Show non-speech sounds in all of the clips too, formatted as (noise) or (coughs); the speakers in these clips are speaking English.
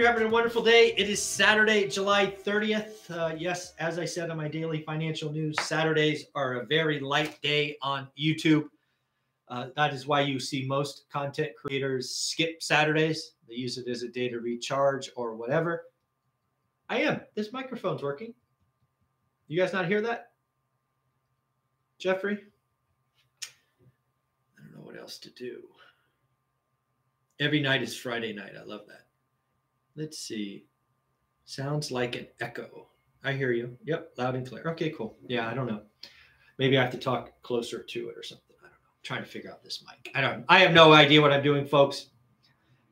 You're having a wonderful day. It is Saturday, July 30th. Uh, yes, as I said on my daily financial news, Saturdays are a very light day on YouTube. Uh, that is why you see most content creators skip Saturdays. They use it as a day to recharge or whatever. I am. This microphone's working. You guys not hear that? Jeffrey? I don't know what else to do. Every night is Friday night. I love that. Let's see. Sounds like an echo. I hear you. Yep, loud and clear. Okay, cool. Yeah, I don't know. Maybe I have to talk closer to it or something. I don't know. I'm trying to figure out this mic. I don't. I have no idea what I'm doing, folks.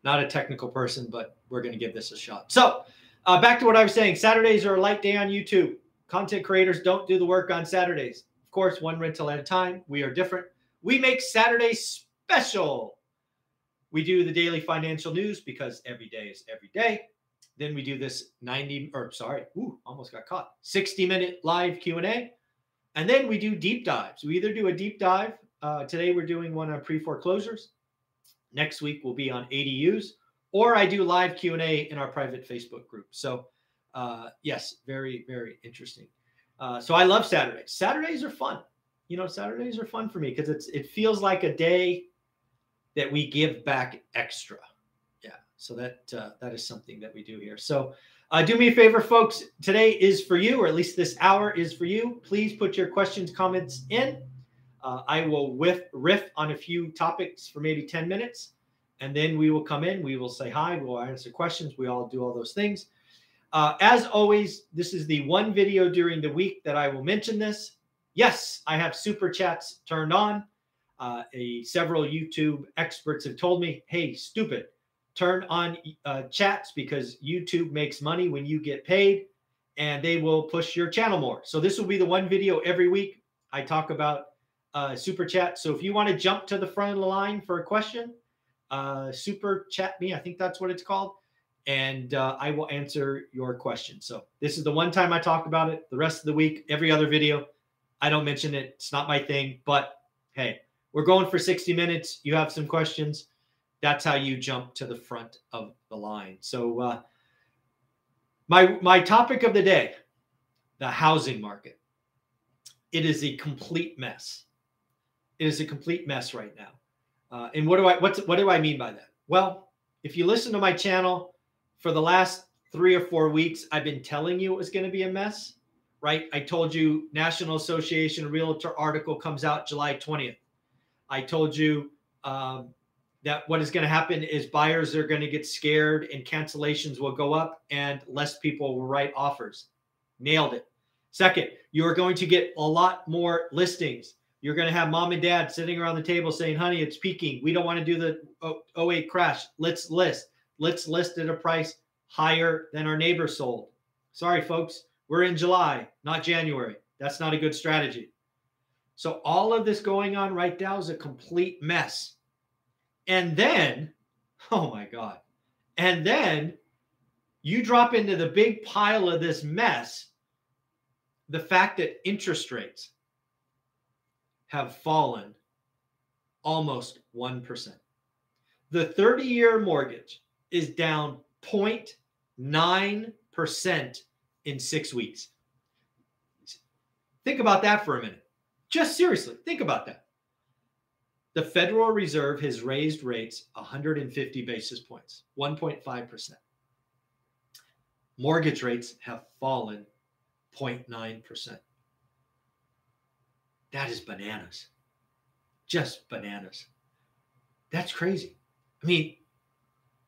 Not a technical person, but we're going to give this a shot. So, uh, back to what I was saying. Saturdays are a light day on YouTube. Content creators don't do the work on Saturdays. Of course, one rental at a time. We are different. We make Saturdays special. We do the daily financial news because every day is every day. Then we do this 90 or sorry, ooh, almost got caught. 60 minute live Q&A. And then we do deep dives. We either do a deep dive. Uh, today we're doing one on pre-foreclosures. Next week will be on ADUs or I do live Q&A in our private Facebook group. So uh, yes, very, very interesting. Uh, so I love Saturdays. Saturdays are fun. You know, Saturdays are fun for me because it's it feels like a day that we give back extra. Yeah. So that uh, that is something that we do here. So uh, do me a favor, folks. Today is for you, or at least this hour is for you. Please put your questions, comments in. Uh, I will whiff, riff on a few topics for maybe 10 minutes, and then we will come in. We will say hi. We'll answer questions. We all do all those things. Uh, as always, this is the one video during the week that I will mention this. Yes, I have super chats turned on. Uh, a several YouTube experts have told me, "Hey, stupid, turn on uh, chats because YouTube makes money when you get paid, and they will push your channel more." So this will be the one video every week. I talk about uh, super chat. So if you want to jump to the front of the line for a question, uh, super chat me. I think that's what it's called, and uh, I will answer your question. So this is the one time I talk about it. The rest of the week, every other video, I don't mention it. It's not my thing, but hey we're going for 60 minutes. You have some questions. That's how you jump to the front of the line. So, uh, my my topic of the day, the housing market. It is a complete mess. It is a complete mess right now. Uh, and what do I what's what do I mean by that? Well, if you listen to my channel for the last three or four weeks, I've been telling you it was going to be a mess, right? I told you National Association Realtor article comes out July 20th. I told you um, that what is going to happen is buyers are going to get scared and cancellations will go up and less people will write offers. Nailed it. Second, you are going to get a lot more listings. You're going to have mom and dad sitting around the table saying, honey, it's peaking. We don't want to do the 08 crash. Let's list. Let's list at a price higher than our neighbor sold. Sorry, folks. We're in July, not January. That's not a good strategy. So all of this going on right now is a complete mess. And then, (laughs) oh my God. And then you drop into the big pile of this mess the fact that interest rates have fallen almost 1%. The 30 year mortgage is down 0.9% in six weeks. Think about that for a minute. Just seriously, think about that. The Federal Reserve has raised rates 150 basis points, 1.5%. Mortgage rates have fallen 0.9%. That is bananas. Just bananas. That's crazy. I mean,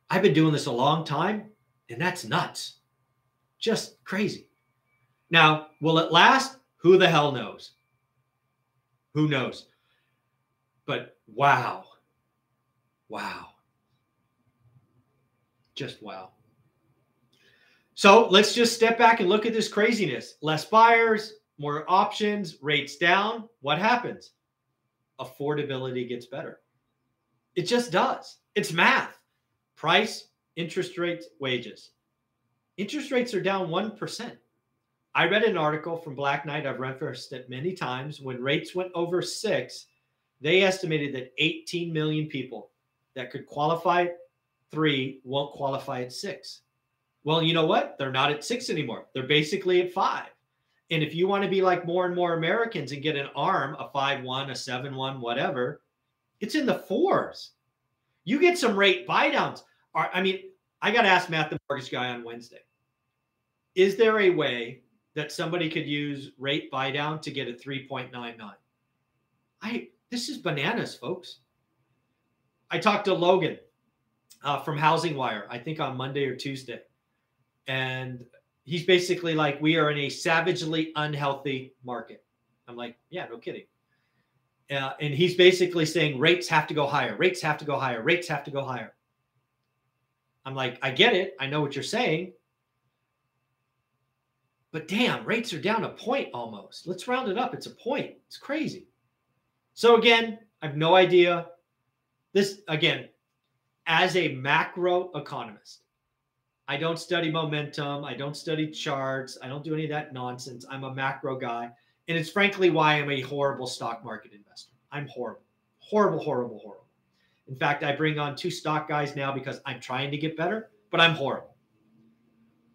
I've been doing this a long time, and that's nuts. Just crazy. Now, will it last? Who the hell knows? Who knows? But wow. Wow. Just wow. So let's just step back and look at this craziness. Less buyers, more options, rates down. What happens? Affordability gets better. It just does. It's math. Price, interest rates, wages. Interest rates are down 1%. I read an article from Black Knight. I've referenced it many times. When rates went over six, they estimated that 18 million people that could qualify three won't qualify at six. Well, you know what? They're not at six anymore. They're basically at five. And if you want to be like more and more Americans and get an arm, a five one, a seven one, whatever, it's in the fours. You get some rate buy downs. I mean, I got to ask Matt, the mortgage guy, on Wednesday. Is there a way that somebody could use rate buy down to get a 3.99? I this is bananas, folks. I talked to Logan uh, from Housing Wire, I think on Monday or Tuesday. And he's basically like, we are in a savagely unhealthy market. I'm like, yeah, no kidding. Uh, and he's basically saying rates have to go higher, rates have to go higher, rates have to go higher. I'm like, I get it. I know what you're saying. But damn, rates are down a point almost. Let's round it up. It's a point. It's crazy. So again, I have no idea. This again, as a macro economist, I don't study momentum. I don't study charts. I don't do any of that nonsense. I'm a macro guy. And it's frankly why I'm a horrible stock market investor. I'm horrible, horrible, horrible, horrible. In fact, I bring on two stock guys now because I'm trying to get better, but I'm horrible.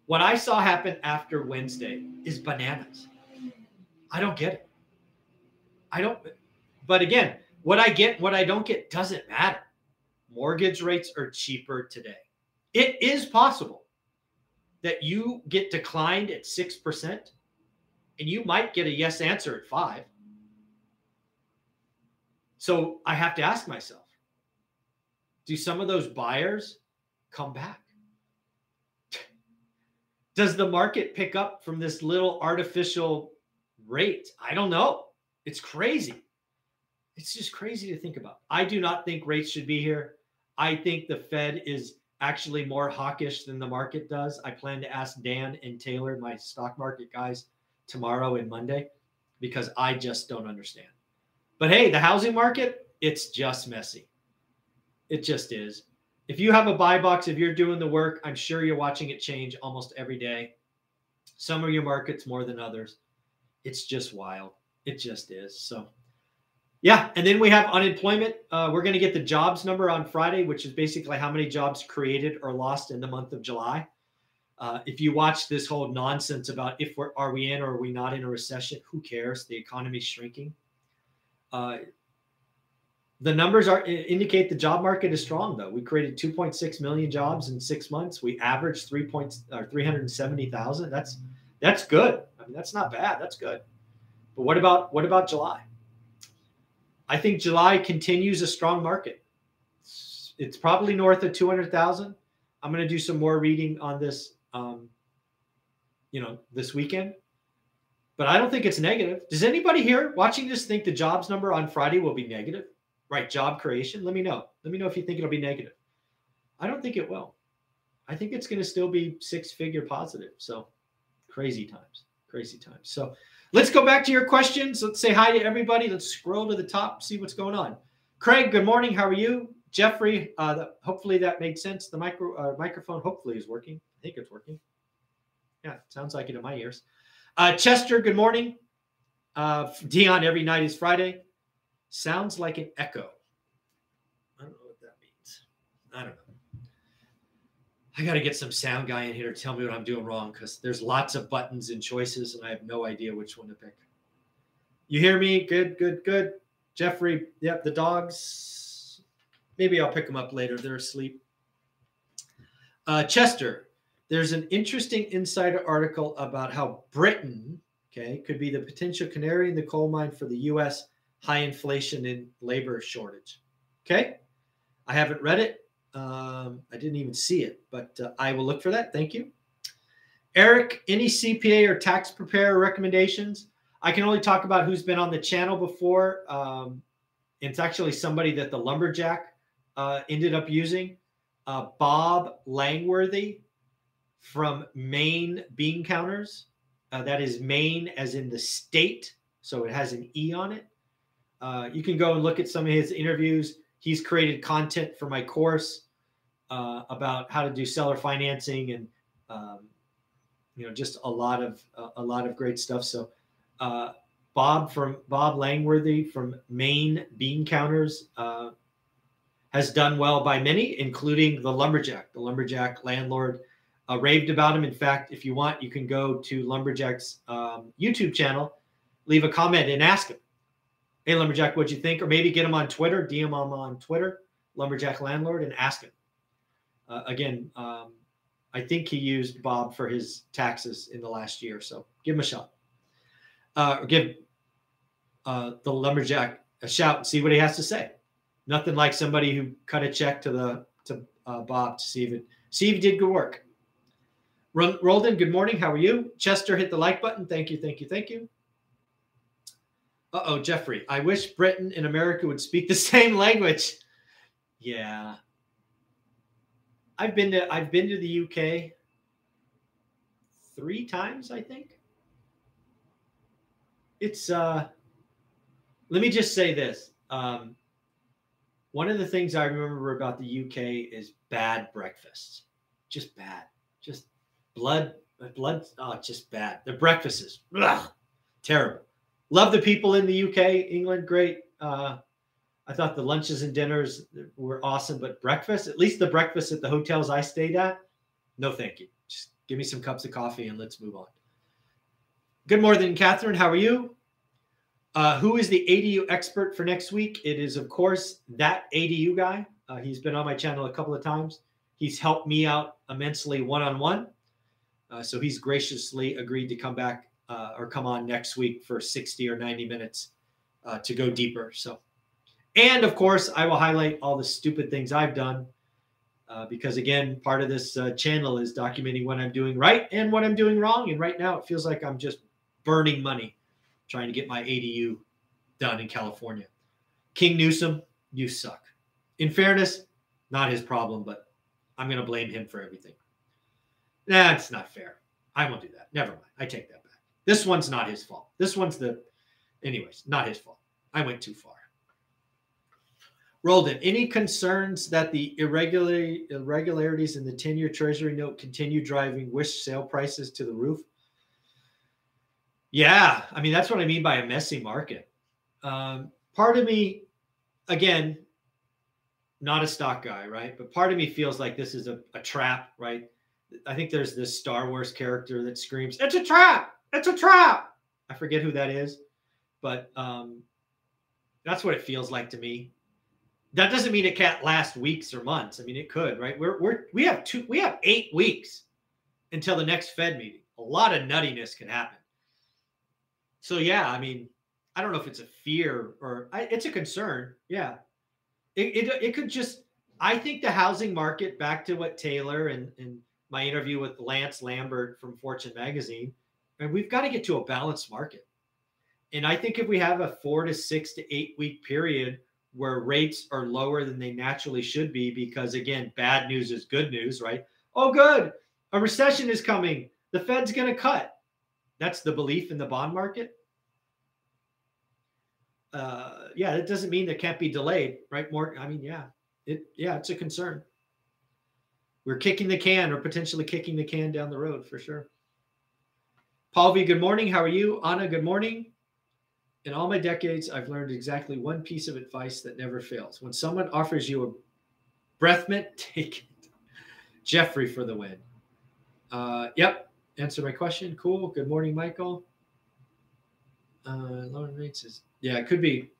What I saw happen after Wednesday is bananas. I don't get it. I don't. But again, what I get, what I don't get doesn't matter. Mortgage rates are cheaper today. It is possible that you get declined at 6% and you might get a yes answer at 5. So I have to ask myself, do some of those buyers come back? Does the market pick up from this little artificial rate? I don't know. It's crazy it's just crazy to think about. I do not think rates should be here. I think the Fed is actually more hawkish than the market does. I plan to ask Dan and Taylor, my stock market guys, tomorrow and Monday because I just don't understand. But hey, the housing market, it's just messy. It just is. If you have a buy box, if you're doing the work, I'm sure you're watching it change almost every day. Some of your markets more than others. It's just wild. It just is. So yeah, and then we have unemployment. Uh, we're going to get the jobs number on Friday, which is basically how many jobs created or lost in the month of July. Uh, if you watch this whole nonsense about if we're are we in or are we not in a recession, who cares? The economy's shrinking. Uh, the numbers are indicate the job market is strong though. We created 2.6 million jobs in six months. We averaged 3 points or 370,000. That's that's good. I mean, that's not bad. That's good. But what about what about July? I think July continues a strong market. It's, it's probably north of 200,000. I'm going to do some more reading on this, um, you know, this weekend. But I don't think it's negative. Does anybody here watching this think the jobs number on Friday will be negative? Right, job creation. Let me know. Let me know if you think it'll be negative. I don't think it will. I think it's going to still be six figure positive. So crazy times, crazy times. So Let's go back to your questions. Let's say hi to everybody. Let's scroll to the top, see what's going on. Craig, good morning. How are you? Jeffrey, uh, hopefully that made sense. The micro uh, microphone hopefully is working. I think it's working. Yeah, sounds like it in my ears. Uh, Chester, good morning. Uh, Dion, every night is Friday. Sounds like an echo. I don't know what that means. I don't know. I got to get some sound guy in here to tell me what I'm doing wrong because there's lots of buttons and choices, and I have no idea which one to pick. You hear me? Good, good, good. Jeffrey, yep, the dogs. Maybe I'll pick them up later. They're asleep. Uh, Chester, there's an interesting insider article about how Britain, okay, could be the potential canary in the coal mine for the U.S. high inflation and labor shortage. Okay, I haven't read it. Um, I didn't even see it, but uh, I will look for that. Thank you. Eric, any CPA or tax preparer recommendations? I can only talk about who's been on the channel before. Um, it's actually somebody that the lumberjack uh, ended up using. Uh, Bob Langworthy from Maine Bean Counters. Uh, that is Maine as in the state. So it has an E on it. Uh, you can go and look at some of his interviews. He's created content for my course uh, about how to do seller financing and um, you know just a lot of uh, a lot of great stuff. So uh, Bob from Bob Langworthy from Maine Bean Counters uh, has done well by many, including the lumberjack. The lumberjack landlord uh, raved about him. In fact, if you want, you can go to lumberjack's um, YouTube channel, leave a comment, and ask him, "Hey, lumberjack, what'd you think?" Or maybe get him on Twitter, DM him on Twitter, lumberjack landlord, and ask him. Uh, again, um, I think he used Bob for his taxes in the last year, so give him a shot. Uh, give uh, the lumberjack a shout and see what he has to say. Nothing like somebody who cut a check to the to uh, Bob to see if it see if he did good work. Roldan, good morning. How are you? Chester hit the like button. Thank you, thank you, thank you. Uh oh, Jeffrey. I wish Britain and America would speak the (laughs) same language. Yeah, I've been to I've been to the UK three times, I think. It's uh let me just say this. Um one of the things I remember about the UK is bad breakfasts. Just bad. Just blood blood oh just bad. The breakfasts ugh, terrible. Love the people in the UK, England, great. Uh I thought the lunches and dinners were awesome, but breakfast, at least the breakfast at the hotels I stayed at, no thank you. Just give me some cups of coffee and let's move on. Good morning, Catherine. How are you? Uh, who is the ADU expert for next week? It is, of course, that ADU guy. Uh, he's been on my channel a couple of times. He's helped me out immensely one on one. So he's graciously agreed to come back uh, or come on next week for 60 or 90 minutes uh, to go deeper. So and of course, I will highlight all the stupid things I've done uh, because, again, part of this uh, channel is documenting what I'm doing right and what I'm doing wrong. And right now, it feels like I'm just burning money trying to get my ADU done in California. King Newsom, you suck. In fairness, not his problem, but I'm going to blame him for everything. That's not fair. I won't do that. Never mind. I take that back. This one's not his fault. This one's the, anyways, not his fault. I went too far. Roldan, any concerns that the irregular, irregularities in the 10 year Treasury note continue driving wish sale prices to the roof? Yeah, I mean, that's what I mean by a messy market. Um, part of me, again, not a stock guy, right? But part of me feels like this is a, a trap, right? I think there's this Star Wars character that screams, It's a trap! It's a trap! I forget who that is, but um, that's what it feels like to me that doesn't mean it can't last weeks or months. I mean, it could, right? We're we're we have two we have eight weeks until the next Fed meeting. A lot of nuttiness can happen. So yeah, I mean, I don't know if it's a fear or I, it's a concern. Yeah, it, it it could just. I think the housing market. Back to what Taylor and and my interview with Lance Lambert from Fortune Magazine, and we've got to get to a balanced market. And I think if we have a four to six to eight week period where rates are lower than they naturally should be because again bad news is good news right? Oh good a recession is coming the fed's going to cut. That's the belief in the bond market. Uh, yeah it doesn't mean it can't be delayed right more i mean yeah it yeah it's a concern. We're kicking the can or potentially kicking the can down the road for sure paul v good morning how are you anna good morning in all my decades, I've learned exactly one piece of advice that never fails. When someone offers you a breath mint, (laughs) take it. Jeffrey for the win. Uh, yep, answer my question. Cool. Good morning, Michael. Uh, rates is yeah, it could be.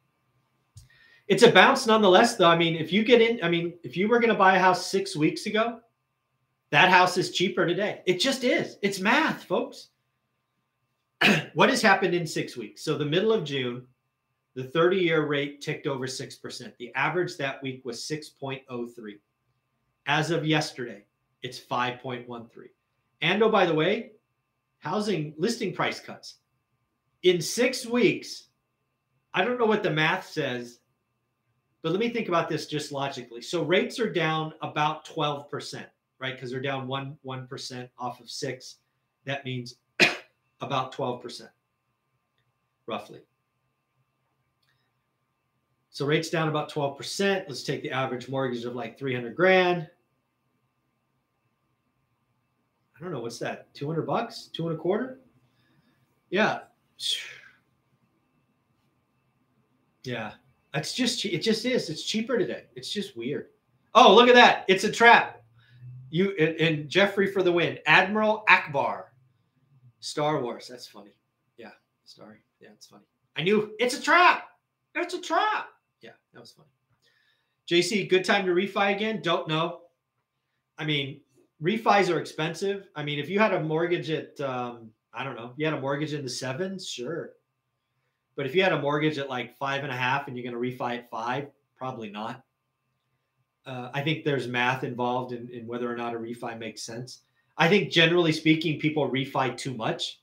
It's a bounce nonetheless, though. I mean, if you get in, I mean, if you were going to buy a house six weeks ago, that house is cheaper today. It just is. It's math, folks. (clears throat) what has happened in six weeks? So the middle of June, the 30 year rate ticked over 6%. The average that week was 6.03. As of yesterday, it's 5.13. And oh, by the way, housing listing price cuts. In six weeks, I don't know what the math says, but let me think about this just logically. So rates are down about 12%, right? Because they're down one one percent off of six. That means about 12%, roughly. So rates down about 12%. Let's take the average mortgage of like 300 grand. I don't know what's that, 200 bucks, two and a quarter. Yeah. (sighs) Yeah. It's just, it just is. It's cheaper today. It's just weird. Oh, look at that. It's a trap. You and Jeffrey for the win. Admiral Ackbar. Star Wars. That's funny. Yeah. Sorry. Yeah, it's funny. I knew it's a trap. It's a trap. Yeah, that was funny. JC, good time to refi again? Don't know. I mean, refis are expensive. I mean, if you had a mortgage at, um, I don't know, you had a mortgage in the sevens, sure. But if you had a mortgage at like five and a half and you're going to refi at five, probably not. Uh, I think there's math involved in, in whether or not a refi makes sense. I think generally speaking, people refi too much.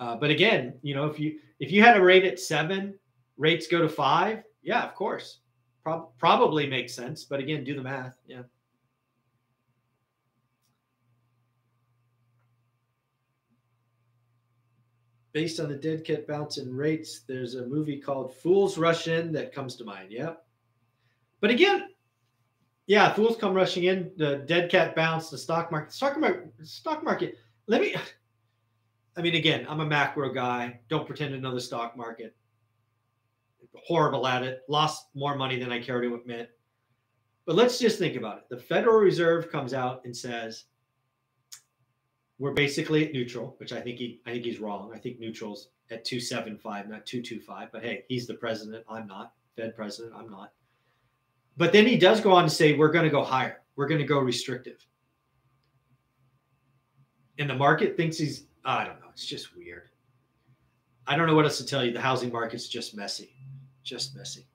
Uh, but again, you know, if you if you had a rate at seven rates go to five, yeah, of course, Pro- probably makes sense. But again, do the math. Yeah. Based on the dead cat bounce in rates, there's a movie called Fools Rush In that comes to mind. Yep. But again, yeah, fools come rushing in. The dead cat bounce. The stock market. Stock market. Stock market. Let me. I mean, again, I'm a macro guy. Don't pretend to know the stock market horrible at it, lost more money than I care to admit. But let's just think about it. The Federal Reserve comes out and says, we're basically at neutral, which I think he I think he's wrong. I think neutral's at 275, not 225. But hey, he's the president. I'm not. Fed president. I'm not. But then he does go on to say we're going to go higher. We're going to go restrictive. And the market thinks he's I don't know. It's just weird. I don't know what else to tell you. The housing market's just messy just messy.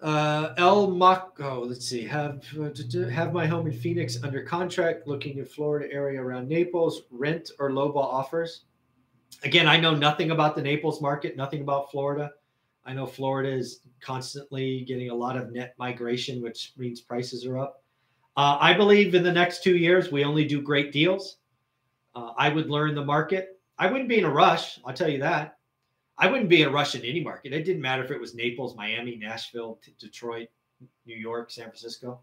Uh, El Maco, let's see, have have my home in Phoenix under contract, looking in Florida area around Naples, rent or lowball offers. Again, I know nothing about the Naples market, nothing about Florida. I know Florida is constantly getting a lot of net migration, which means prices are up. Uh, I believe in the next two years, we only do great deals. Uh, I would learn the market. I wouldn't be in a rush. I'll tell you that. I wouldn't be in a rush in any market. It didn't matter if it was Naples, Miami, Nashville, Detroit, New York, San Francisco.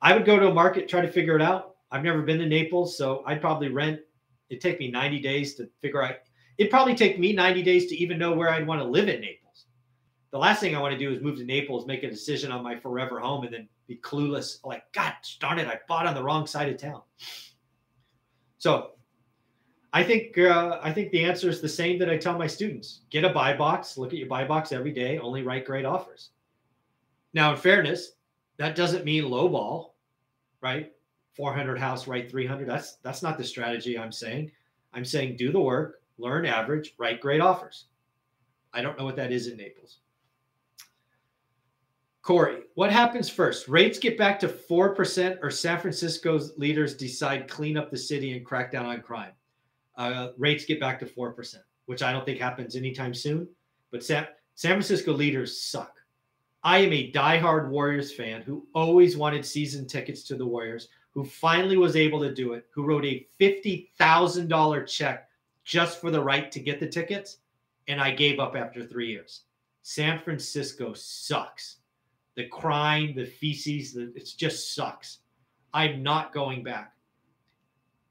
I would go to a market, try to figure it out. I've never been to Naples, so I'd probably rent. It'd take me 90 days to figure out. It'd probably take me 90 days to even know where I'd want to live in Naples. The last thing I want to do is move to Naples, make a decision on my forever home, and then be clueless. Like, God darn it, I bought on the wrong side of town. So I think uh, I think the answer is the same that I tell my students: get a buy box, look at your buy box every day, only write great offers. Now, in fairness, that doesn't mean low ball, right? 400 house, write 300. That's that's not the strategy I'm saying. I'm saying do the work, learn average, write great offers. I don't know what that is in Naples. Corey, what happens first? Rates get back to 4% or San Francisco's leaders decide clean up the city and crack down on crime? uh, rates get back to 4%, which I don't think happens anytime soon. But San, San Francisco leaders suck. I am a diehard Warriors fan who always wanted season tickets to the Warriors, who finally was able to do it, who wrote a $50,000 check just for the right to get the tickets. And I gave up after three years. San Francisco sucks. The crime, the feces, the, it just sucks. I'm not going back.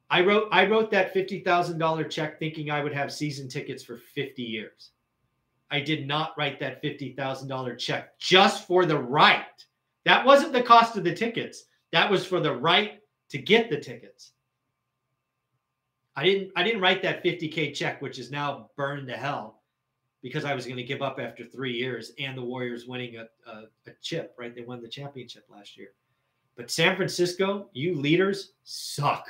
I wrote I wrote that fifty thousand dollar check thinking I would have season tickets for fifty years. I did not write that fifty thousand dollar check just for the right. That wasn't the cost of the tickets. That was for the right to get the tickets. I didn't I didn't write that 50k check, which is now burned to hell, because I was going to give up after three years and the Warriors winning a, a, a chip. Right, they won the championship last year. But San Francisco, you leaders suck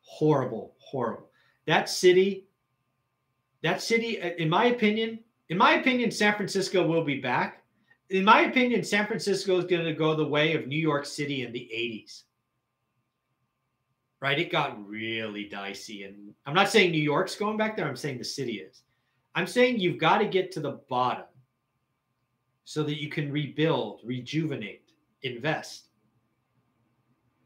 horrible, horrible. That city, that city, uh, in my opinion, in my opinion, San Francisco will be back. In my opinion, San Francisco is going to go the way of New York City in the 80s. right? It got really dicey. And I'm not saying New York's going back there, I'm saying the city is. I'm saying you've got to get to the bottom so that you can rebuild, rejuvenate, invest.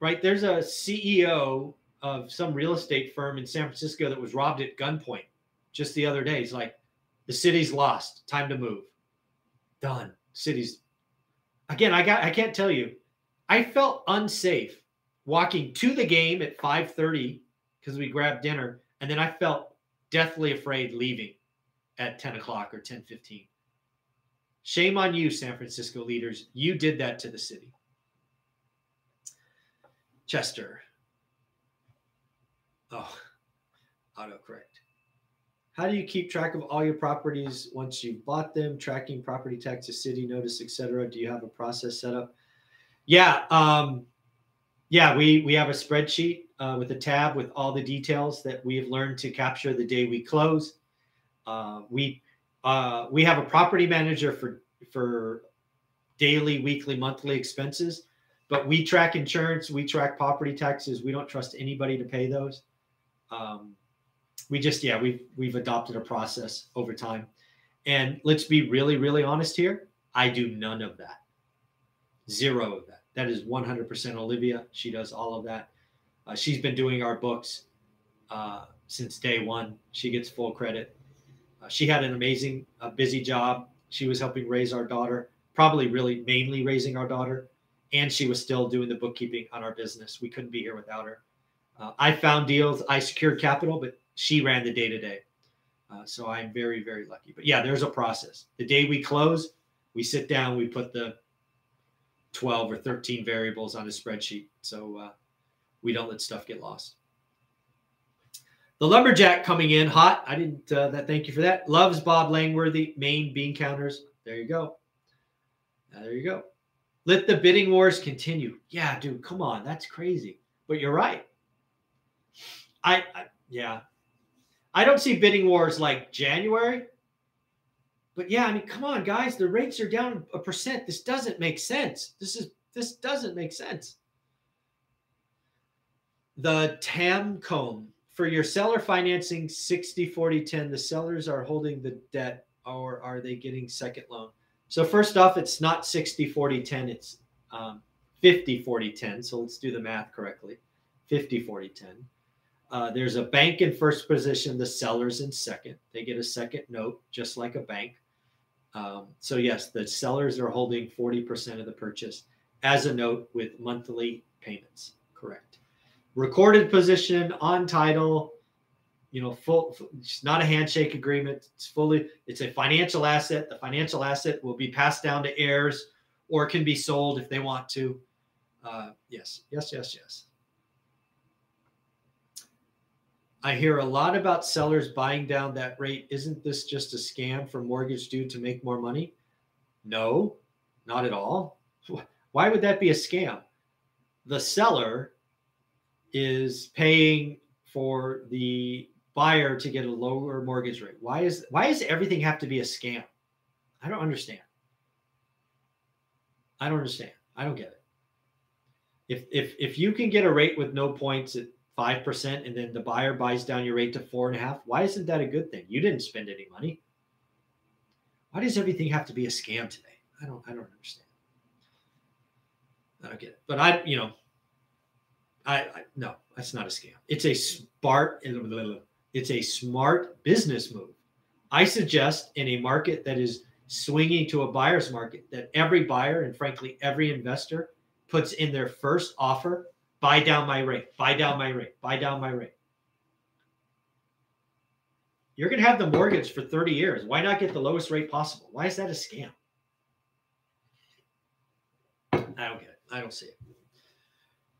Right? There's a CEO of some real estate firm in San Francisco that was robbed at gunpoint just the other day. He's like, the city's lost. Time to move. Done. City's again, I got I can't tell you. I felt unsafe walking to the game at 5:30 because we grabbed dinner, and then I felt deathly afraid leaving at 10 o'clock or 10:15. Shame on you, San Francisco leaders. You did that to the city. Chester. Oh, autocorrect. How do you keep track of all your properties once you've bought them, tracking property taxes, city notice, etc.? Do you have a process set up? Yeah, um, yeah, we we have a spreadsheet uh, with a tab with all the details that we have learned to capture the day we close. Uh, we uh, we have a property manager for for daily, weekly, monthly expenses, but we track insurance, we track property taxes. We don't trust anybody to pay those. Um, we just yeah we've we've adopted a process over time, and let's be really really honest here. I do none of that, zero of that. That is 100% Olivia. She does all of that. Uh, she's been doing our books uh, since day one. She gets full credit. Uh, she had an amazing, uh, busy job. She was helping raise our daughter, probably really mainly raising our daughter, and she was still doing the bookkeeping on our business. We couldn't be here without her. Uh, I found deals, I secured capital, but she ran the day to day. So I'm very, very lucky. But yeah, there's a process. The day we close, we sit down, we put the 12 or 13 variables on a spreadsheet. So uh, we don't let stuff get lost. The lumberjack coming in hot. I didn't. Uh, that. Thank you for that. Loves Bob Langworthy. Maine bean counters. There you go. there you go. Let the bidding wars continue. Yeah, dude. Come on. That's crazy. But you're right. I, I yeah. I don't see bidding wars like January. But yeah, I mean, come on, guys. The rates are down a percent. This doesn't make sense. This is this doesn't make sense. The TAMCOM for your seller financing 60 40 10 the sellers are holding the debt or are they getting second loan? So first off it's not 60 40 10 it's um, 50 40 10 so let's do the math correctly. 50 40 10 uh, there's a bank in first position the sellers in second. They get a second note just like a bank. Um, so yes the sellers are holding 40% of the purchase as a note with monthly payments. Correct recorded position on title you know full it's not a handshake agreement. It's fully it's a financial asset. The financial asset will be passed down to heirs or can be sold if they want to. Uh, yes yes yes yes. I hear a lot about sellers buying down that rate. Isn't this just a scam for mortgage due to make more money? No not at all. Why would that be a scam? The seller is paying for the buyer to get a lower mortgage rate. Why is why does everything have to be a scam? I don't understand. I don't understand. I don't get it. If if if you can get a rate with no points at five percent and then the buyer buys down your rate to four and a half, why isn't that a good thing? You didn't spend any money. Why does everything have to be a scam today? I don't I don't understand. I don't get it. But I, you know, I, I no, that's not a scam. It's a smart. It's a smart business move. I suggest in a market that is swinging to a buyer's market that every buyer and frankly every investor puts in their first offer buy down my rate, buy down my rate, buy down my rate. You're going to have the mortgage for 30 years. Why not get the lowest rate possible? Why is that a scam? I don't get it. I don't see it.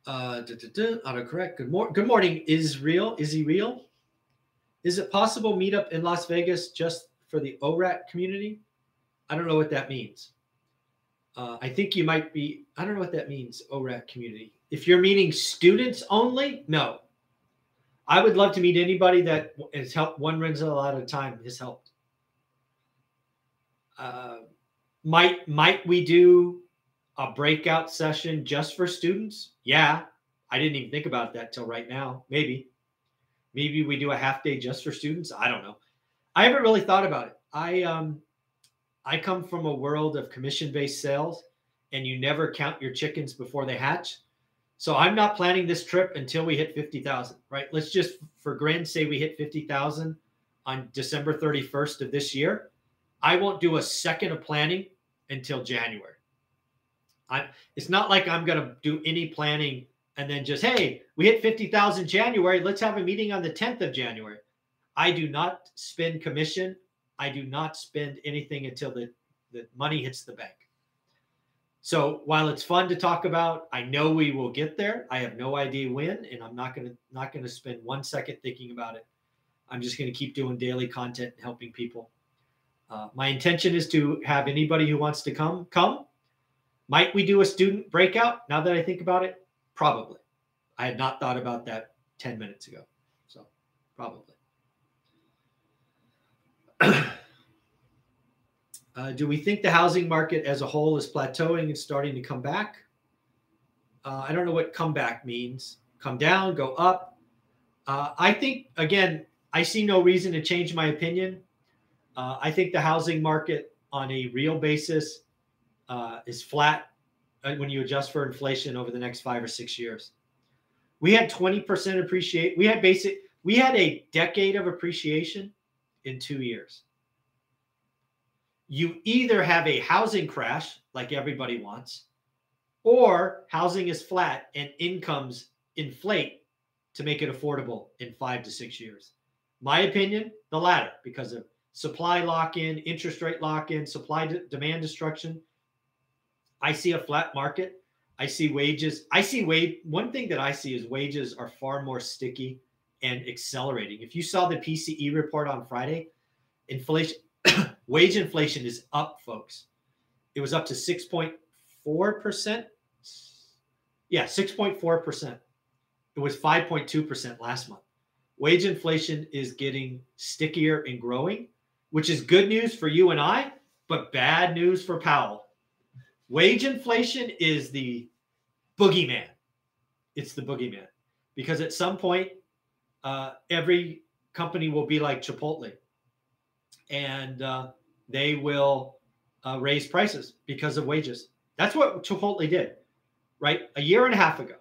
Uh, da, autocorrect. Good, mor- good morning. Is real? Is he real? Is it possible meetup in Las Vegas just for the ORAT community? I don't know what that means. Uh, I think you might be. I don't know what that means. ORAT community. If you're meeting students only, no. I would love to meet anybody that has helped. One at a time has helped. Uh, might might we do a breakout session just for students? Yeah, I didn't even think about that till right now. Maybe, maybe we do a half day just for students. I don't know. I haven't really thought about it. I um, I come from a world of commission based sales, and you never count your chickens before they hatch. So I'm not planning this trip until we hit 50,000, right? Let's just, for grand, say we hit 50,000 on December 31st of this year. I won't do a second of planning until January. I, it's not like I'm going to do any planning and then just, hey, we hit 50,000 January. Let's have a meeting on the 10th of January. I do not spend commission. I do not spend anything until the, the money hits the bank. So while it's fun to talk about, I know we will get there. I have no idea when, and I'm not gonna not gonna spend one second thinking about it. I'm just gonna keep doing daily content and helping people. Uh, my intention is to have anybody who wants to come come. Might we do a student breakout? Now that I think about it, probably. I had not thought about that 10 minutes ago. So probably. (clears throat) Uh, do we think the housing market as a whole is plateauing and starting to come back? Uh, I don't know what comeback means. Come down, go up. Uh, I think, again, I see no reason to change my opinion. Uh, I think the housing market on a real basis uh, is flat uh, when you adjust for inflation over the next five or six years. We had 20% appreciate. We had basic, we had a decade of appreciation in two years you either have a housing crash like everybody wants, or housing is flat and incomes inflate to make it affordable in five to six years. My opinion, the latter, because of supply lock in, interest rate lock in, supply demand destruction. I see a flat market. I see wages. I see wage. One thing that I see is wages are far more sticky and accelerating. If you saw the PCE report on Friday, inflation (coughs) wage inflation is up, folks. It was up to 6.4%. Yeah, 6.4%. It was 5.2% last month. Wage inflation is getting stickier and growing, which is good news for you and I, but bad news for Powell. Wage inflation is the boogeyman. It's the boogeyman because at some point, uh, every company will be like Chipotle and uh, they will uh, raise prices because of wages. That's what Chipotle did, right? A year and a half ago,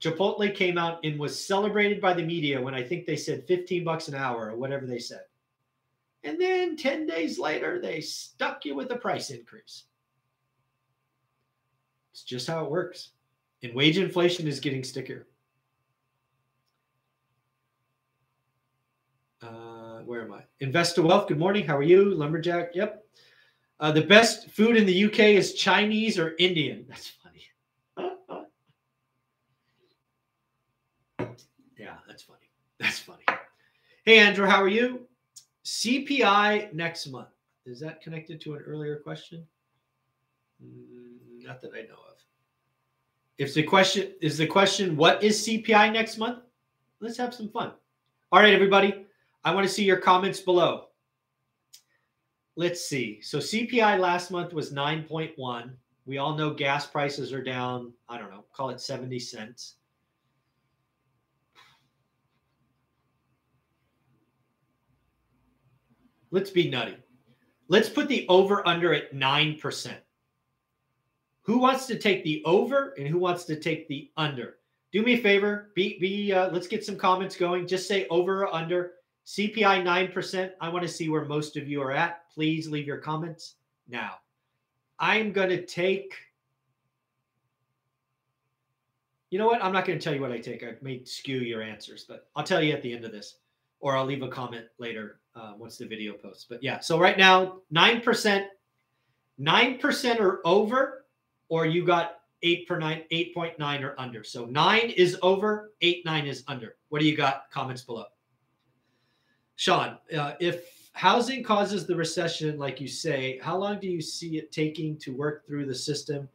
Chipotle came out and was celebrated by the media when I think they said 15 bucks an hour or whatever they said. And then 10 days later, they stuck you with a price increase. It's just how it works. And wage inflation is getting stickier. Uh, where am I? Invest Investor Wealth. Good morning. How are you, Lumberjack? Yep. Uh, the best food in the UK is Chinese or Indian. (laughs) That's funny. (laughs) yeah, that's funny. That's funny. Hey, Andrew, how are you? CPI next month. Is that connected to an earlier question? Mm, not that I know of. If the question is the question, what is CPI next month? Let's have some fun. All right, everybody. I want to see your comments below. Let's see. So CPI last month was 9.1. We all know gas prices are down, I don't know, call it 70 cents. Let's be nutty. Let's put the over under at 9%. Who wants to take the over and who wants to take the under? Do me a favor. Be be uh, let's get some comments going. Just say over or under. CPI 9%. I want to see where most of you are at. Please leave your comments now. I'm going to take. You know what? I'm not going to tell you what I take. I may skew your answers, but I'll tell you at the end of this, or I'll leave a comment later uh, once the video posts. But yeah, so right now, 9%, 9% or over, or you got 8 per 9, 8.9 or under. So 9 is over, 8, 9 is under. What do you got? Comments below. Sean, uh, if housing causes the recession, like you say, how long do you see it taking to work through the system?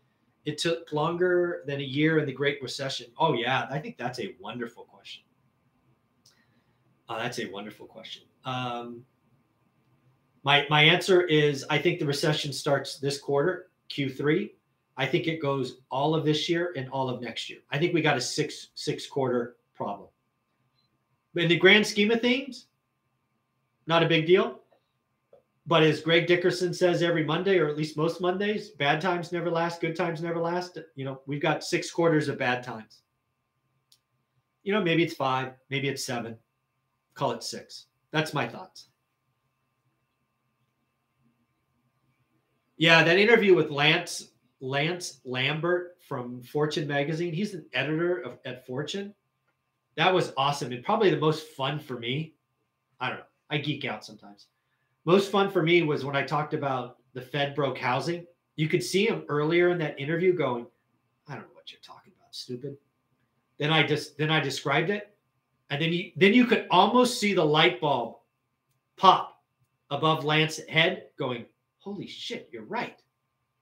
It took longer than a year in the Great Recession. Oh, yeah. I think that's a wonderful question. Uh, that's a wonderful question. Um, my, my answer is I think the recession starts this quarter, Q3. I think it goes all of this year and all of next year. I think we got a six six quarter problem. But in the grand scheme of things, not a big deal. But as Greg Dickerson says every Monday, or at least most Mondays, bad times never last, good times never last. You know, we've got six quarters of bad times. You know, maybe it's five, maybe it's seven. Call it six. That's my thoughts. Yeah, that interview with Lance Lance Lambert from Fortune magazine. He's an editor of, at Fortune. That was awesome and probably the most fun for me. I don't know. I geek out sometimes. Most fun for me was when I talked about the Fed broke housing. You could see him earlier in that interview going, I don't know what you're talking about, stupid. Then I just then I described it. And then you then you could almost see the light bulb pop above Lance's head going, Holy shit, you're right.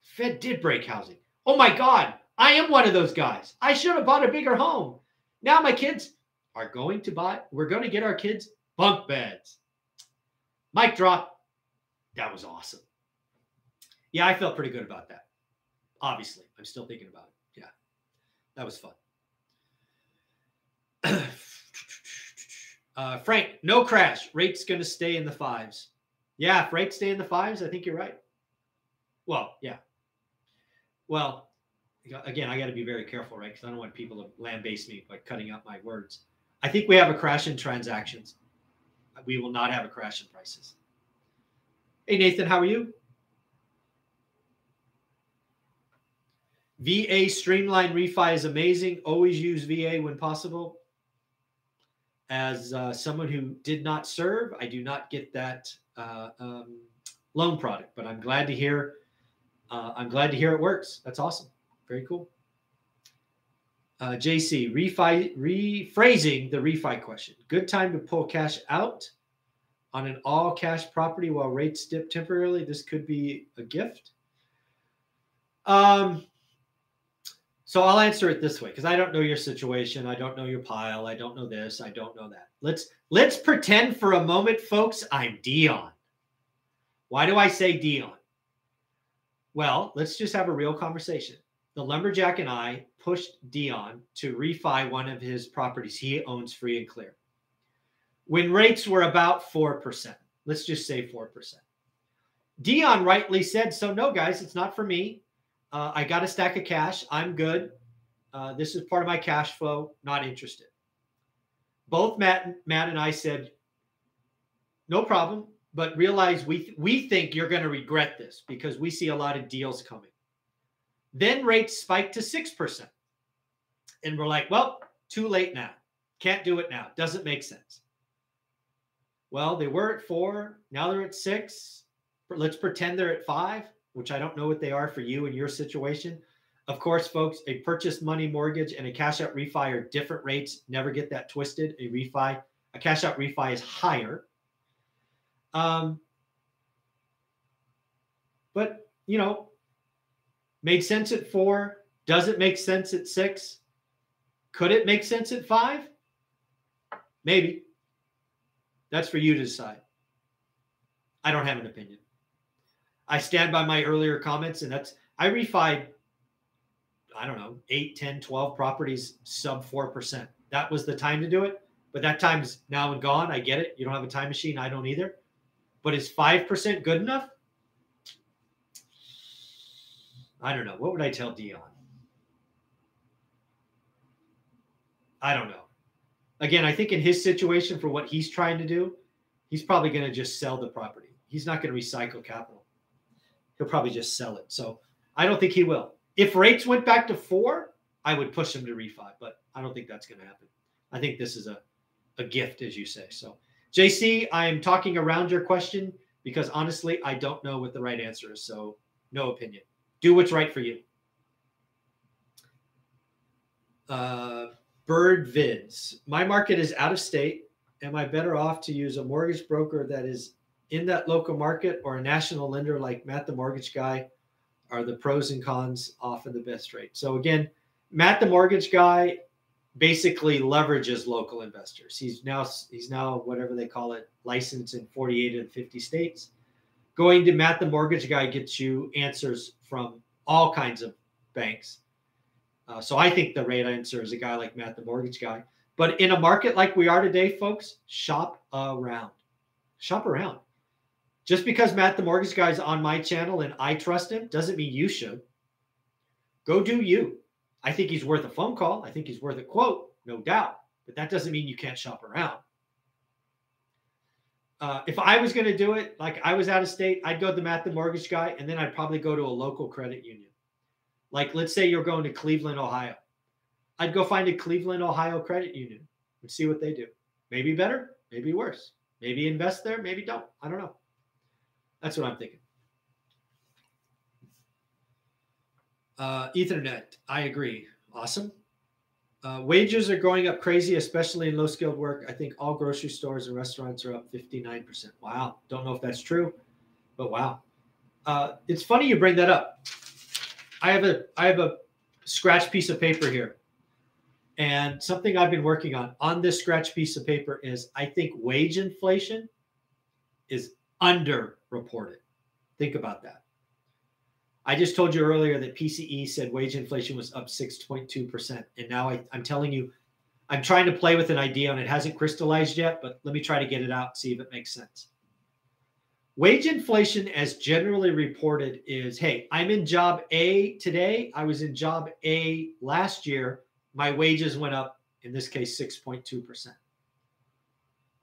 Fed did break housing. Oh my God, I am one of those guys. I should have bought a bigger home. Now my kids are going to buy, we're going to get our kids bunk beds. Mic drop. That was awesome. Yeah, I felt pretty good about that. Obviously, I'm still thinking about it. Yeah, that was fun. (clears throat) uh, Frank, no crash. Rate's going to stay in the fives. Yeah, if rates stay in the fives, I think you're right. Well, yeah. Well, again, I got to be very careful, right? Because I don't want people to land base me by cutting out my words. I think we have a crash in transactions. We will not have a crash in prices. Hey, Nathan, how are you? VA Streamline Refi is amazing. Always use VA when possible. As uh, someone who did not serve, I do not get that uh, um, loan product, but I'm glad to hear. Uh, I'm glad to hear it works. That's awesome. Very cool. Uh, JC, refi, rephrasing the refi question. Good time to pull cash out on an all cash property while rates dip temporarily. This could be a gift. Um, so I'll answer it this way because I don't know your situation. I don't know your pile. I don't know this. I don't know that. Let's let's pretend for a moment, folks, I'm Dion. Why do I say Dion? Well, let's just have a real conversation. The lumberjack and I pushed Dion to refi one of his properties he owns free and clear. When rates were about 4%, let's just say 4%. Dion rightly said, So, no, guys, it's not for me. Uh, I got a stack of cash. I'm good. Uh, this is part of my cash flow. Not interested. Both Matt, Matt and I said, no problem, but realize we we think you're going to regret this because we see a lot of deals coming. Then rates spiked to six percent, and we're like, well, too late now. Can't do it now. Doesn't make sense. Well, they were at four. Now they're at six. Let's pretend they're at five which I don't know what they are for you in your situation. Of course, folks, a purchase money mortgage and a cash out refi are different rates. Never get that twisted. A refi, a cash out refi is higher. Um, but you know, made sense at four. Does it make sense at six? Could it make sense at five? Maybe. That's for you to decide. I don't have an opinion. I stand by my earlier comments, and that's I refied, I don't know, 8, 10, 12 properties sub 4%. That was the time to do it. But that time's now and gone. I get it. You don't have a time machine. I don't either. But is 5% good enough? I don't know. What would I tell Dion? I don't know. Again, I think in his situation, for what he's trying to do, he's probably going to just sell the property. He's not going to recycle capital he'll probably just sell it. So I don't think he will. If rates went back to four, I would push him to refi, but I don't think that's going to happen. I think this is a, a gift, as you say. So, JC, I am talking around your question because honestly, I don't know what the right answer is. So, no opinion. Do what's right for you. Uh, Bird Vids. My market is out of state. Am I better off to use a mortgage broker that is in that local market or a national lender like Matt the Mortgage Guy are the pros and cons offer the best rate. So again, Matt the Mortgage Guy basically leverages local investors. He's now he's now whatever they call it licensed in 48 and 50 states. Going to Matt the Mortgage Guy gets you answers from all kinds of banks. Uh, so I think the right answer is a guy like Matt, the mortgage guy. But in a market like we are today, folks, shop around. Shop around. Just because Matt, the mortgage guy, is on my channel and I trust him doesn't mean you should. Go do you. I think he's worth a phone call. I think he's worth a quote, no doubt. But that doesn't mean you can't shop around. Uh, if I was going to do it, like I was out of state, I'd go to the Matt the mortgage guy, and then I'd probably go to a local credit union. Like, let's say you're going to Cleveland, Ohio. I'd go find a Cleveland, Ohio credit union and see what they do. Maybe better, maybe worse. Maybe invest there, maybe don't. I don't know. That's what I'm thinking. Uh, Ethernet, I agree. Awesome. Uh, wages are going up crazy, especially in low skilled work. I think all grocery stores and restaurants are up 59%. Wow. Don't know if that's true, but wow. Uh, it's funny you bring that up. I have a I have a scratch piece of paper here. And something I've been working on on this scratch piece of paper is I think wage inflation is underreported. Think about that. I just told you earlier that PCE said wage inflation was up 6.2%. And now I, am telling you, I'm trying to play with an idea and it hasn't crystallized yet, but let me try to get it out, see if it makes sense. Wage inflation, as generally reported, is hey, I'm in job A today. I was in job A last year. My wages went up, in this case, 6.2%.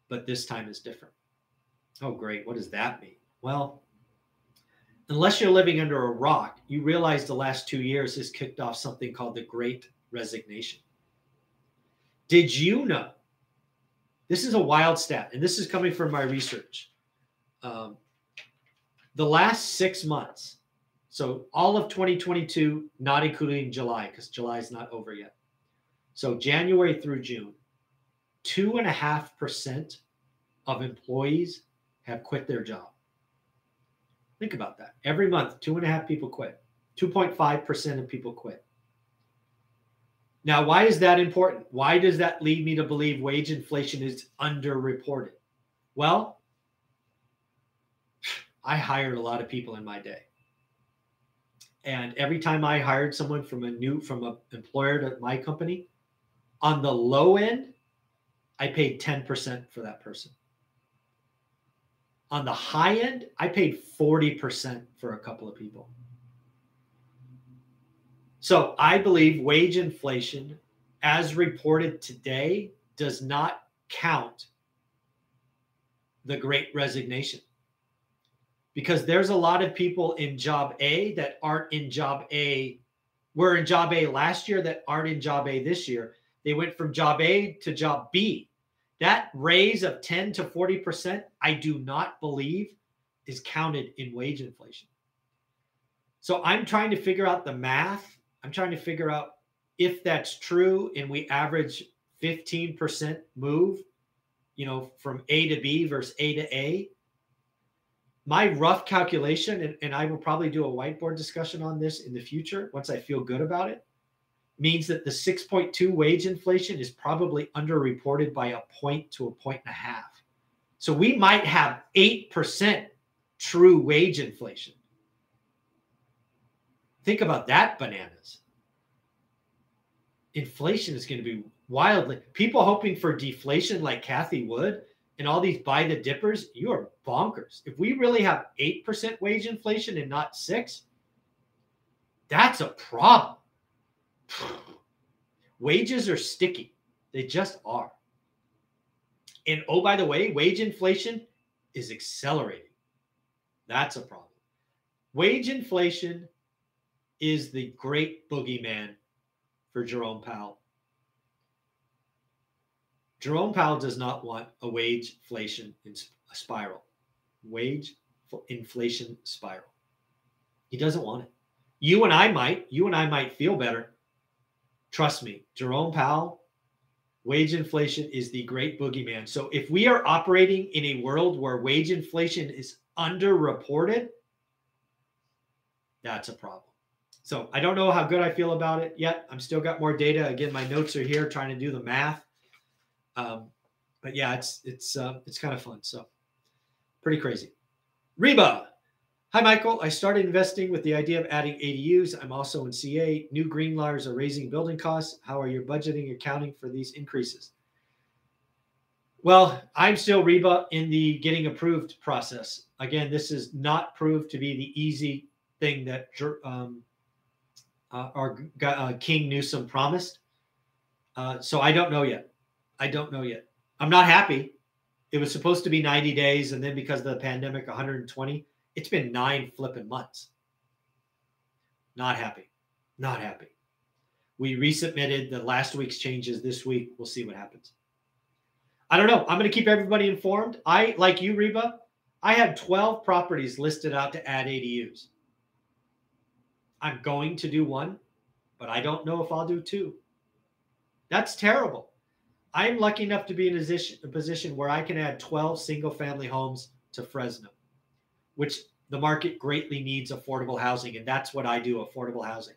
But this time is different. Oh, great. What does that mean? Well, unless you're living under a rock, you realize the last two years has kicked off something called the Great Resignation. Did you know? This is a wild stat, and this is coming from my research. Um, the last six months, so all of 2022, not including July, because July is not over yet. So January through June, two and a half percent of employees have quit their job. Think about that. Every month, two and a half people quit. 2.5% of people quit. Now, why is that important? Why does that lead me to believe wage inflation is underreported? Well, I hired a lot of people in my day. And every time I hired someone from a new from an employer to my company, on the low end, I paid 10% for that person. On the high end, I paid 40% for a couple of people. So I believe wage inflation, as reported today, does not count the great resignation. Because there's a lot of people in job A that aren't in job A, were in job A last year that aren't in job A this year. They went from job A to job B that raise of 10 to 40%, I do not believe is counted in wage inflation. So I'm trying to figure out the math. I'm trying to figure out if that's true and we average 15% move, you know, from A to B versus A to A. My rough calculation, and, and I will probably do a whiteboard discussion on this in the future once I feel good about it means that the 6.2 wage inflation is probably underreported by a point to a point and a half. So we might have 8% true wage inflation. Think about that bananas. Inflation is going to be wildly people hoping for deflation like Cathie Wood and all these buy the dippers, you are bonkers. If we really have 8% wage inflation and not 6, that's a problem. (sighs) Wages are sticky. They just are. And oh, by the way, wage inflation is accelerating. That's a problem. Wage inflation is the great boogeyman for Jerome Powell. Jerome Powell does not want a wage inflation spiral, wage inflation spiral. He doesn't want it. You and I might, you and I might feel better Trust me, Jerome Powell, wage inflation is the great boogeyman. So if we are operating in a world where wage inflation is underreported, that's a problem. So I don't know how good I feel about it yet. I'm still got more data. Again, my notes are here trying to do the math. Um, but yeah, it's it's uh, it's kind of fun. So pretty crazy. Reba, Hi, Michael. I started investing with the idea of adding ADUs. I'm also in CA. New green laws are raising building costs. How are you budgeting accounting for these increases? Well, I'm still Reba in the getting approved process. Again, this is not proved to be the easy thing that um, uh, our uh, King Newsom promised. Uh, so I don't know yet. I don't know yet. I'm not happy. It was supposed to be 90 days, and then because of the pandemic, 120. It's been nine flipping months. Not happy. Not happy. We resubmitted the last week's changes this week. We'll see what happens. I don't know. I'm going to keep everybody informed. I, like you, Reba, I have 12 properties listed out to add ADUs. I'm going to do one, but I don't know if I'll do two. That's terrible. I'm lucky enough to be in a position, a position where I can add 12 single family homes to Fresno, which the market greatly needs affordable housing. And that's what I do affordable housing.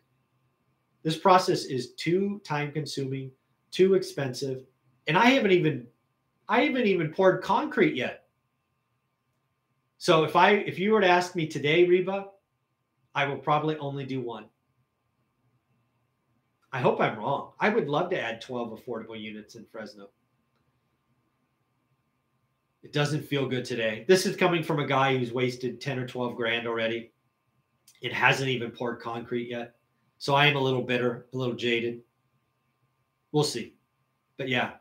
This process is too time consuming, too expensive. And I haven't even I haven't even poured concrete yet. So if I if you were to ask me today, Reba, I will probably only do one. I hope I'm wrong. I would love to add 12 affordable units in Fresno. It doesn't feel good today. This is coming from a guy who's wasted 10 or 12 grand already. It hasn't even poured concrete yet. So I am a little bitter, a little jaded. We'll see. But yeah,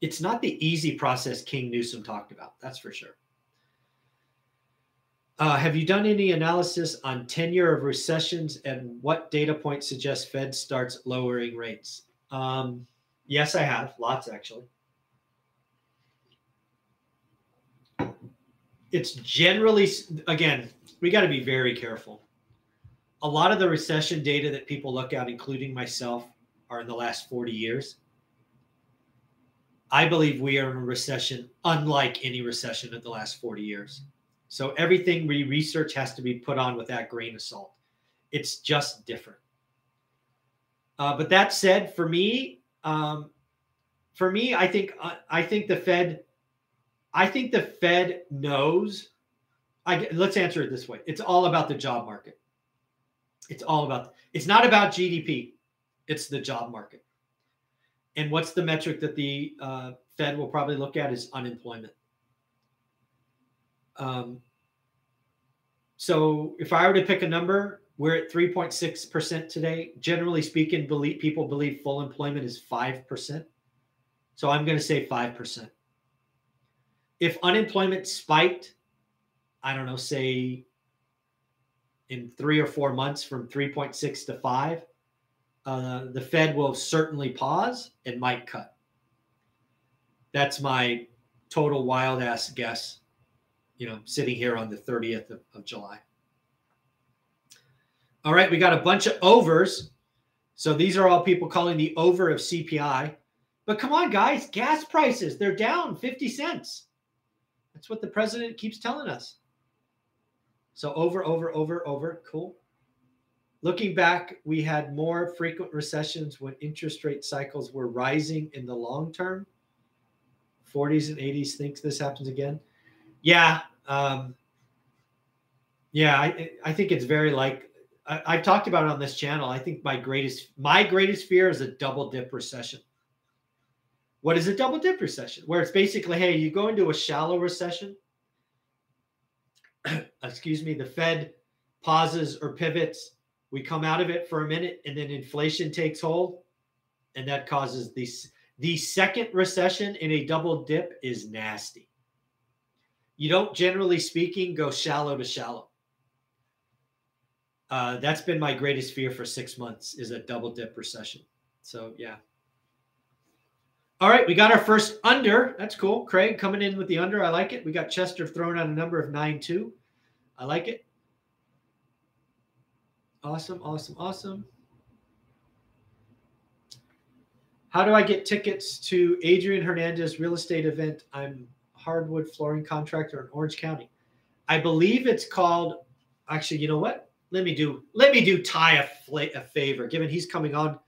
it's not the easy process King Newsom talked about. That's for sure. Uh, have you done any analysis on tenure of recessions and what data point suggests Fed starts lowering rates? Um, yes, I have. Lots, actually. It's generally, again, we got to be very careful. A lot of the recession data that people look at, including myself, are in the last 40 years. I believe we are in a recession unlike any recession of the last 40 years. So everything we research has to be put on with that grain of salt. It's just different. Uh, but that said, for me, um, for me, I think uh, I think the Fed, I think the Fed knows. I let's answer it this way: It's all about the job market. It's all about. It's not about GDP. It's the job market. And what's the metric that the uh, Fed will probably look at is unemployment. Um, so if I were to pick a number, we're at 3.6% today. Generally speaking, believe people believe full employment is 5%. So I'm going to say 5%. If unemployment spiked, I don't know, say in three or four months from 3.6 to 5, uh, the Fed will certainly pause and might cut. That's my total wild ass guess you know, sitting here on the 30th of, of July. All right, we got a bunch of overs. So these are all people calling the over of CPI. But come on, guys, gas prices, they're down 50 cents. That's what the president keeps telling us. So over, over, over, over. Cool. Looking back, we had more frequent recessions when interest rate cycles were rising in the long term. 40s and 80s thinks this happens again. Yeah, um, yeah, I, I think it's very like I, I've talked about it on this channel. I think my greatest my greatest fear is a double dip recession. What is a double dip recession? Where it's basically, hey, you go into a shallow recession. (clears throat) excuse me, the Fed pauses or pivots. We come out of it for a minute, and then inflation takes hold, and that causes the the second recession in a double dip is nasty you don't generally speaking go shallow to shallow. Uh, that's been my greatest fear for six months is a double dip recession. So yeah. All right, we got our first under. That's cool. Craig coming in with the under. I like it. We got Chester throwing out a number of nine two. I like it. Awesome, awesome, awesome. How do I get tickets to Adrian Hernandez real estate event? I'm hardwood flooring contractor in Orange County. I believe it's called. Actually, you know what? Let me do. Let me do Ty a, a favor. Given he's coming on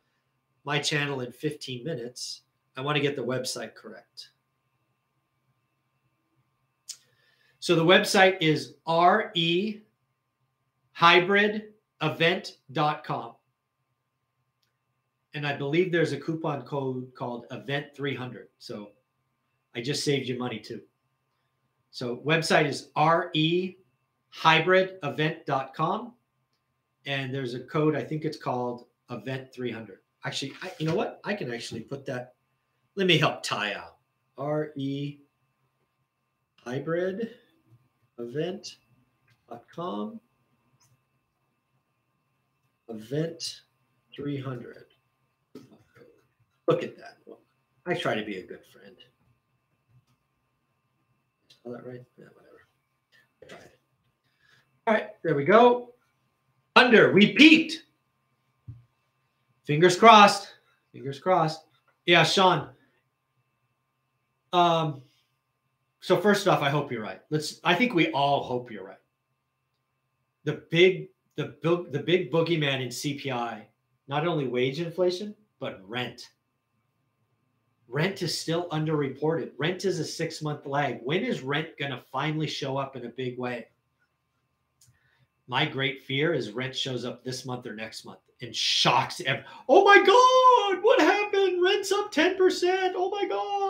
my channel in 15 minutes, I want to get the website correct. So the website is rehybridevent.com. And I believe there's a coupon code called event300. So I just saved you money too. So website is rehybridevent.com. And there's a code, I think it's called event300. Actually, I, you know what? I can actually put that. Let me help Ty out. R E hybrid event.com event 300 look at that. I try to be a good friend. All that right? Yeah whatever. All right there we go. Under we fingers crossed. Fingers crossed. Yeah sean um so first off, I hope you're right. Let's. I think we all hope you're right. The big, the big, the big boogeyman in CPI, not only wage inflation but rent. Rent is still underreported. Rent is a six month lag. When is rent going to finally show up in a big way? My great fear is rent shows up this month or next month and shocks every. Oh my God, what happened? Rent's up 10%. Oh my God.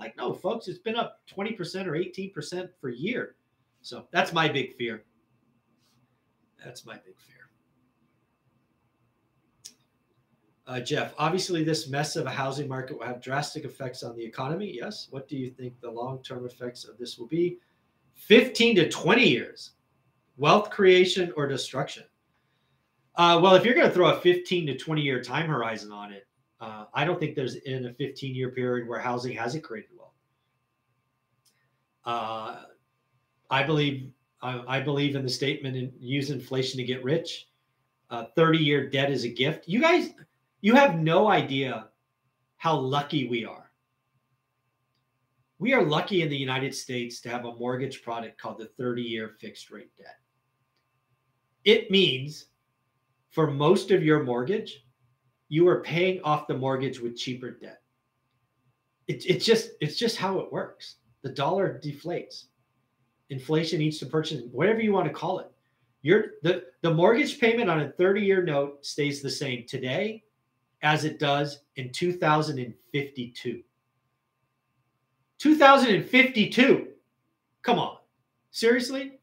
Like, no, folks, it's been up 20% or 18% for a year. So that's my big fear. That's my big fear. Uh, Jeff, obviously, this mess of a housing market will have drastic effects on the economy. Yes. What do you think the long term effects of this will be? 15 to 20 years, wealth creation or destruction? Uh, well, if you're going to throw a 15 to 20 year time horizon on it, uh, I don't think there's in a 15 year period where housing hasn't created wealth. Uh, I believe I, I, believe in the statement and use inflation to get rich. 30 uh, year debt is a gift. You guys, you have no idea how lucky we are. We are lucky in the United States to have a mortgage product called the 30 year fixed rate debt. It means for most of your mortgage, you are paying off the mortgage with cheaper debt. It, it's just it's just how it works. The dollar deflates. Inflation eats the purchase, whatever you want to call it. Your the, the mortgage payment on a 30-year note stays the same today as it does in 2052. 2052. Come on. Seriously?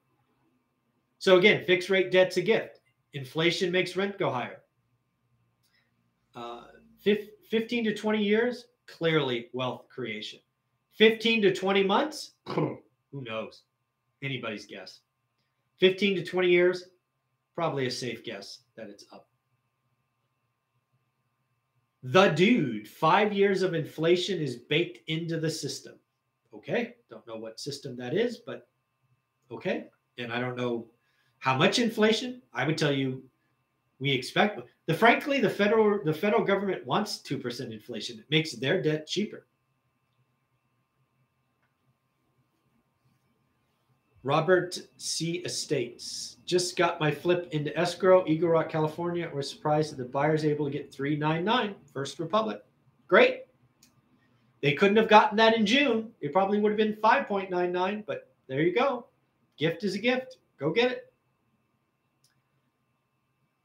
So again, fixed rate debt's a gift. Inflation makes rent go higher. Uh, 15 to 20 years, clearly wealth creation. 15 to 20 months, (clears throat) who knows? Anybody's guess. 15 to 20 years, probably a safe guess that it's up. The dude, five years of inflation is baked into the system. Okay. Don't know what system that is, but okay. And I don't know how much inflation. I would tell you we expect the frankly the federal the federal government wants 2% inflation. It makes their debt cheaper. Robert c. Estates. Just got my flip into escrow eagle rock california. We're surprised that the buyer's able to get 399 first republic. Great. They couldn't have gotten that in june. It probably would have been 5.99 but there you go. Gift is a gift. Go get it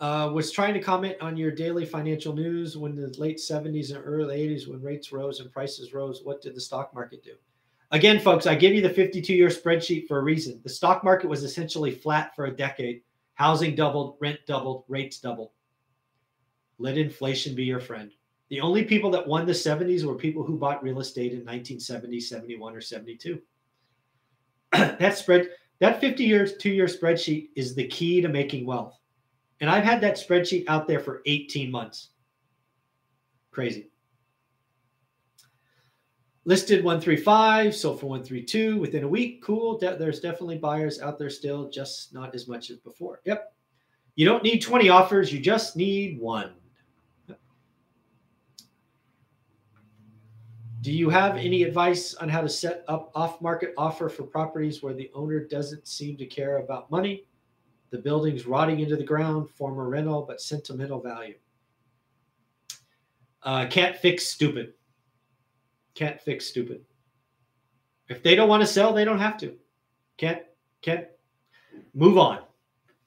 uh, was trying to comment on your daily financial news when the late 70s and early 80s when rates rose and prices rose what did the stock market do? Again folks i give you the 52 year spreadsheet for a reason. The stock market was essentially flat for a decade. Housing doubled rent doubled rates doubled. Let inflation be your friend. The only people that won the 70s were people who bought real estate in 1970 71 or 72 (clears throat) that spread that 50 years two year spreadsheet is the key to making wealth and I've had that spreadsheet out there for 18 months. Crazy. Listed 135, sold for 132 within a week. Cool. De- there's definitely buyers out there still, just not as much as before. Yep. You don't need 20 offers, you just need one. Do you have any advice on how to set up off market offer for properties where the owner doesn't seem to care about money? The building's rotting into the ground, former rental, but sentimental value. Uh, can't fix stupid. Can't fix stupid. If they don't want to sell, they don't have to. Can't, can't move on.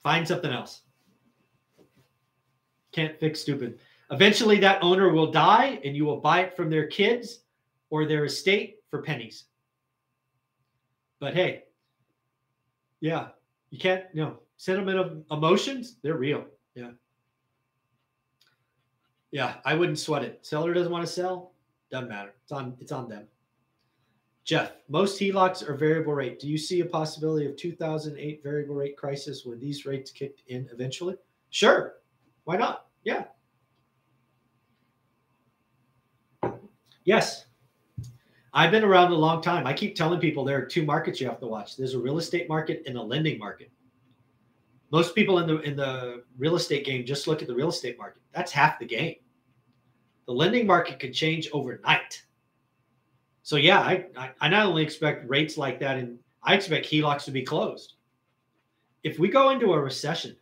Find something else. Can't fix stupid. Eventually, that owner will die and you will buy it from their kids or their estate for pennies. But hey, yeah, you can't, you know, of emotions, they're real. Yeah. Yeah, I wouldn't sweat it. Seller doesn't want to sell, doesn't matter. It's on it's on them. Jeff, most HELOCs are variable rate. Do you see a possibility of 2008 variable rate crisis when these rates kicked in eventually? Sure. Why not? Yeah. Yes. I've been around a long time. I keep telling people there are two markets you have to watch. There's a real estate market and a lending market. Most people in the in the real estate game just look at the real estate market. That's half the game. The lending market can change overnight. So yeah, I, I, I not only expect rates like that, and I expect HELOCs to be closed. If we go into a recession,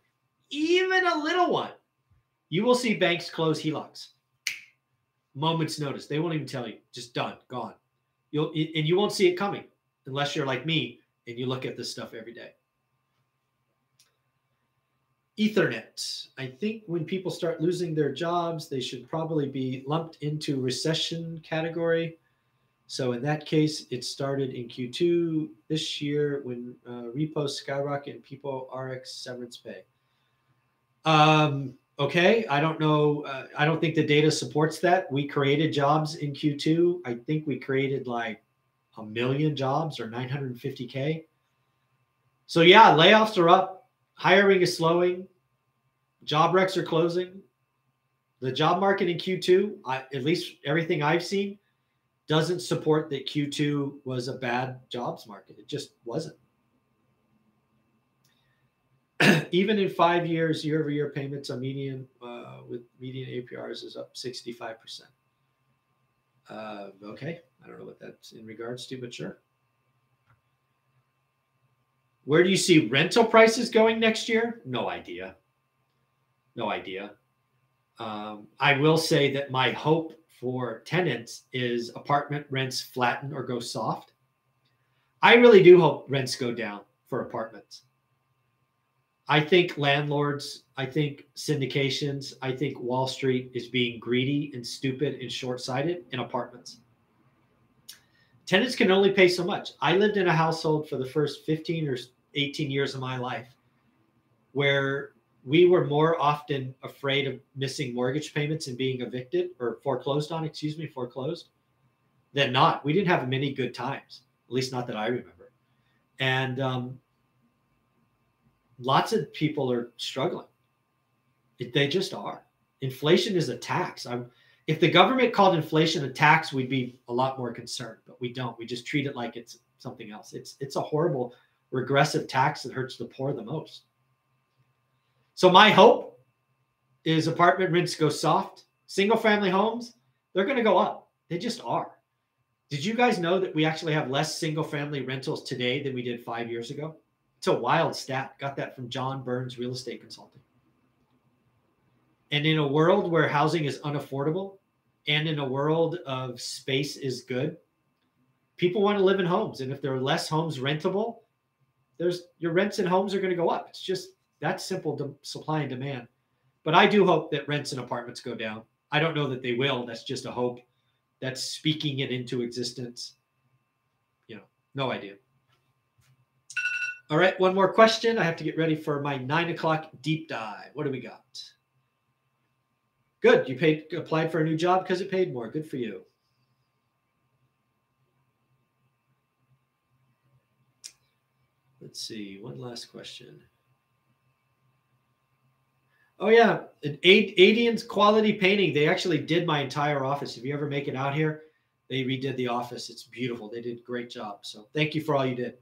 even a little one, you will see banks close HELOCs. Moments notice. They won't even tell you. Just done, gone. You'll and you won't see it coming unless you're like me and you look at this stuff every day. Ethernet. I think when people start losing their jobs, they should probably be lumped into recession category. So in that case, it started in Q2 this year when uh, repos skyrocket and people RX severance pay. Um, okay, I don't know. Uh, I don't think the data supports that. We created jobs in Q2. I think we created like a million jobs or 950K. So, yeah, layoffs are up, hiring is slowing, job reqs are closing. The job market in Q2, I, at least everything I've seen, doesn't support that Q2 was a bad jobs market. It just wasn't. (clears throat) even in five years, year over year payments on median uh, with median APRs is up 65%. Uh, okay. I don't know what that's in regards to, but sure. Where do you see rental prices going next year? No idea. No idea. Um, I will say that my hope for tenants is apartment rents flatten or go soft. I really do hope rents go down for apartments. I think landlords, I think syndications, I think Wall Street is being greedy and stupid and short sighted in apartments. Tenants can only pay so much. I lived in a household for the first 15 or 18 years of my life where we were more often afraid of missing mortgage payments and being evicted or foreclosed on, excuse me, foreclosed than not. We didn't have many good times, at least not that I remember. And um, lots of people are struggling. They just are. Inflation is a tax. I'm, if the government called inflation a tax, we'd be a lot more concerned, but we don't. We just treat it like it's something else. It's it's a horrible regressive tax that hurts the poor the most. So my hope is apartment rents go soft. Single family homes, they're going to go up. They just are. Did you guys know that we actually have less single family rentals today than we did 5 years ago? It's a wild stat. Got that from John Burns Real Estate Consulting. And in a world where housing is unaffordable and in a world of space is good, people want to live in homes. And if there are less homes rentable, there's your rents and homes are going to go up. It's just that simple to supply and demand. But I do hope that rents and apartments go down. I don't know that they will. That's just a hope. That's speaking it into existence. You know, no idea. All right, one more question. I have to get ready for my nine o'clock deep dive. What do we got? Good. You paid applied for a new job because it paid more. Good for you. Let's see. One last question. Oh yeah, an Adian's quality painting. They actually did my entire office. If you ever make it out here, they redid the office. It's beautiful. They did a great job. So thank you for all you did.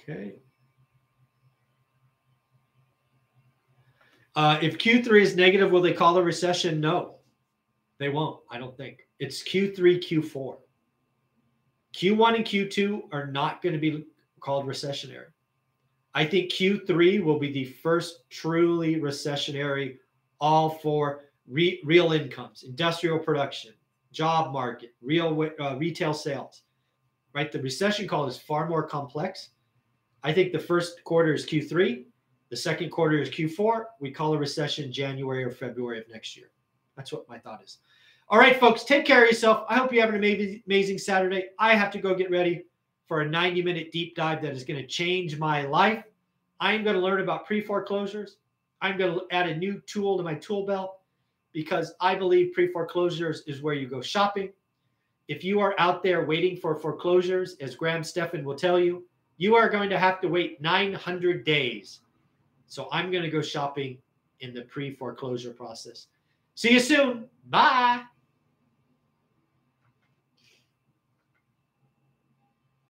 Okay. Uh, if Q3 is negative, will they call a recession? No, they won't. I don't think. It's Q3, Q4. Q1 and Q2 are not going to be called recessionary. I think Q3 will be the first truly recessionary, all for re- real incomes, industrial production, job market, real uh, retail sales. right? The recession call is far more complex. I think the first quarter is Q3, the second quarter is Q4. We call a recession January or February of next year. That's what my thought is. All right, folks, take care of yourself. I hope you have an amazing, amazing Saturday. I have to go get ready for a 90 minute deep dive that is going to change my life. I'm going to learn about pre foreclosures. I'm going to add a new tool to my tool belt because I believe pre foreclosures is where you go shopping. If you are out there waiting for foreclosures, as Graham Stephan will tell you, you are going to have to wait 900 days. So I'm going to go shopping in the pre foreclosure process. See you soon. Bye.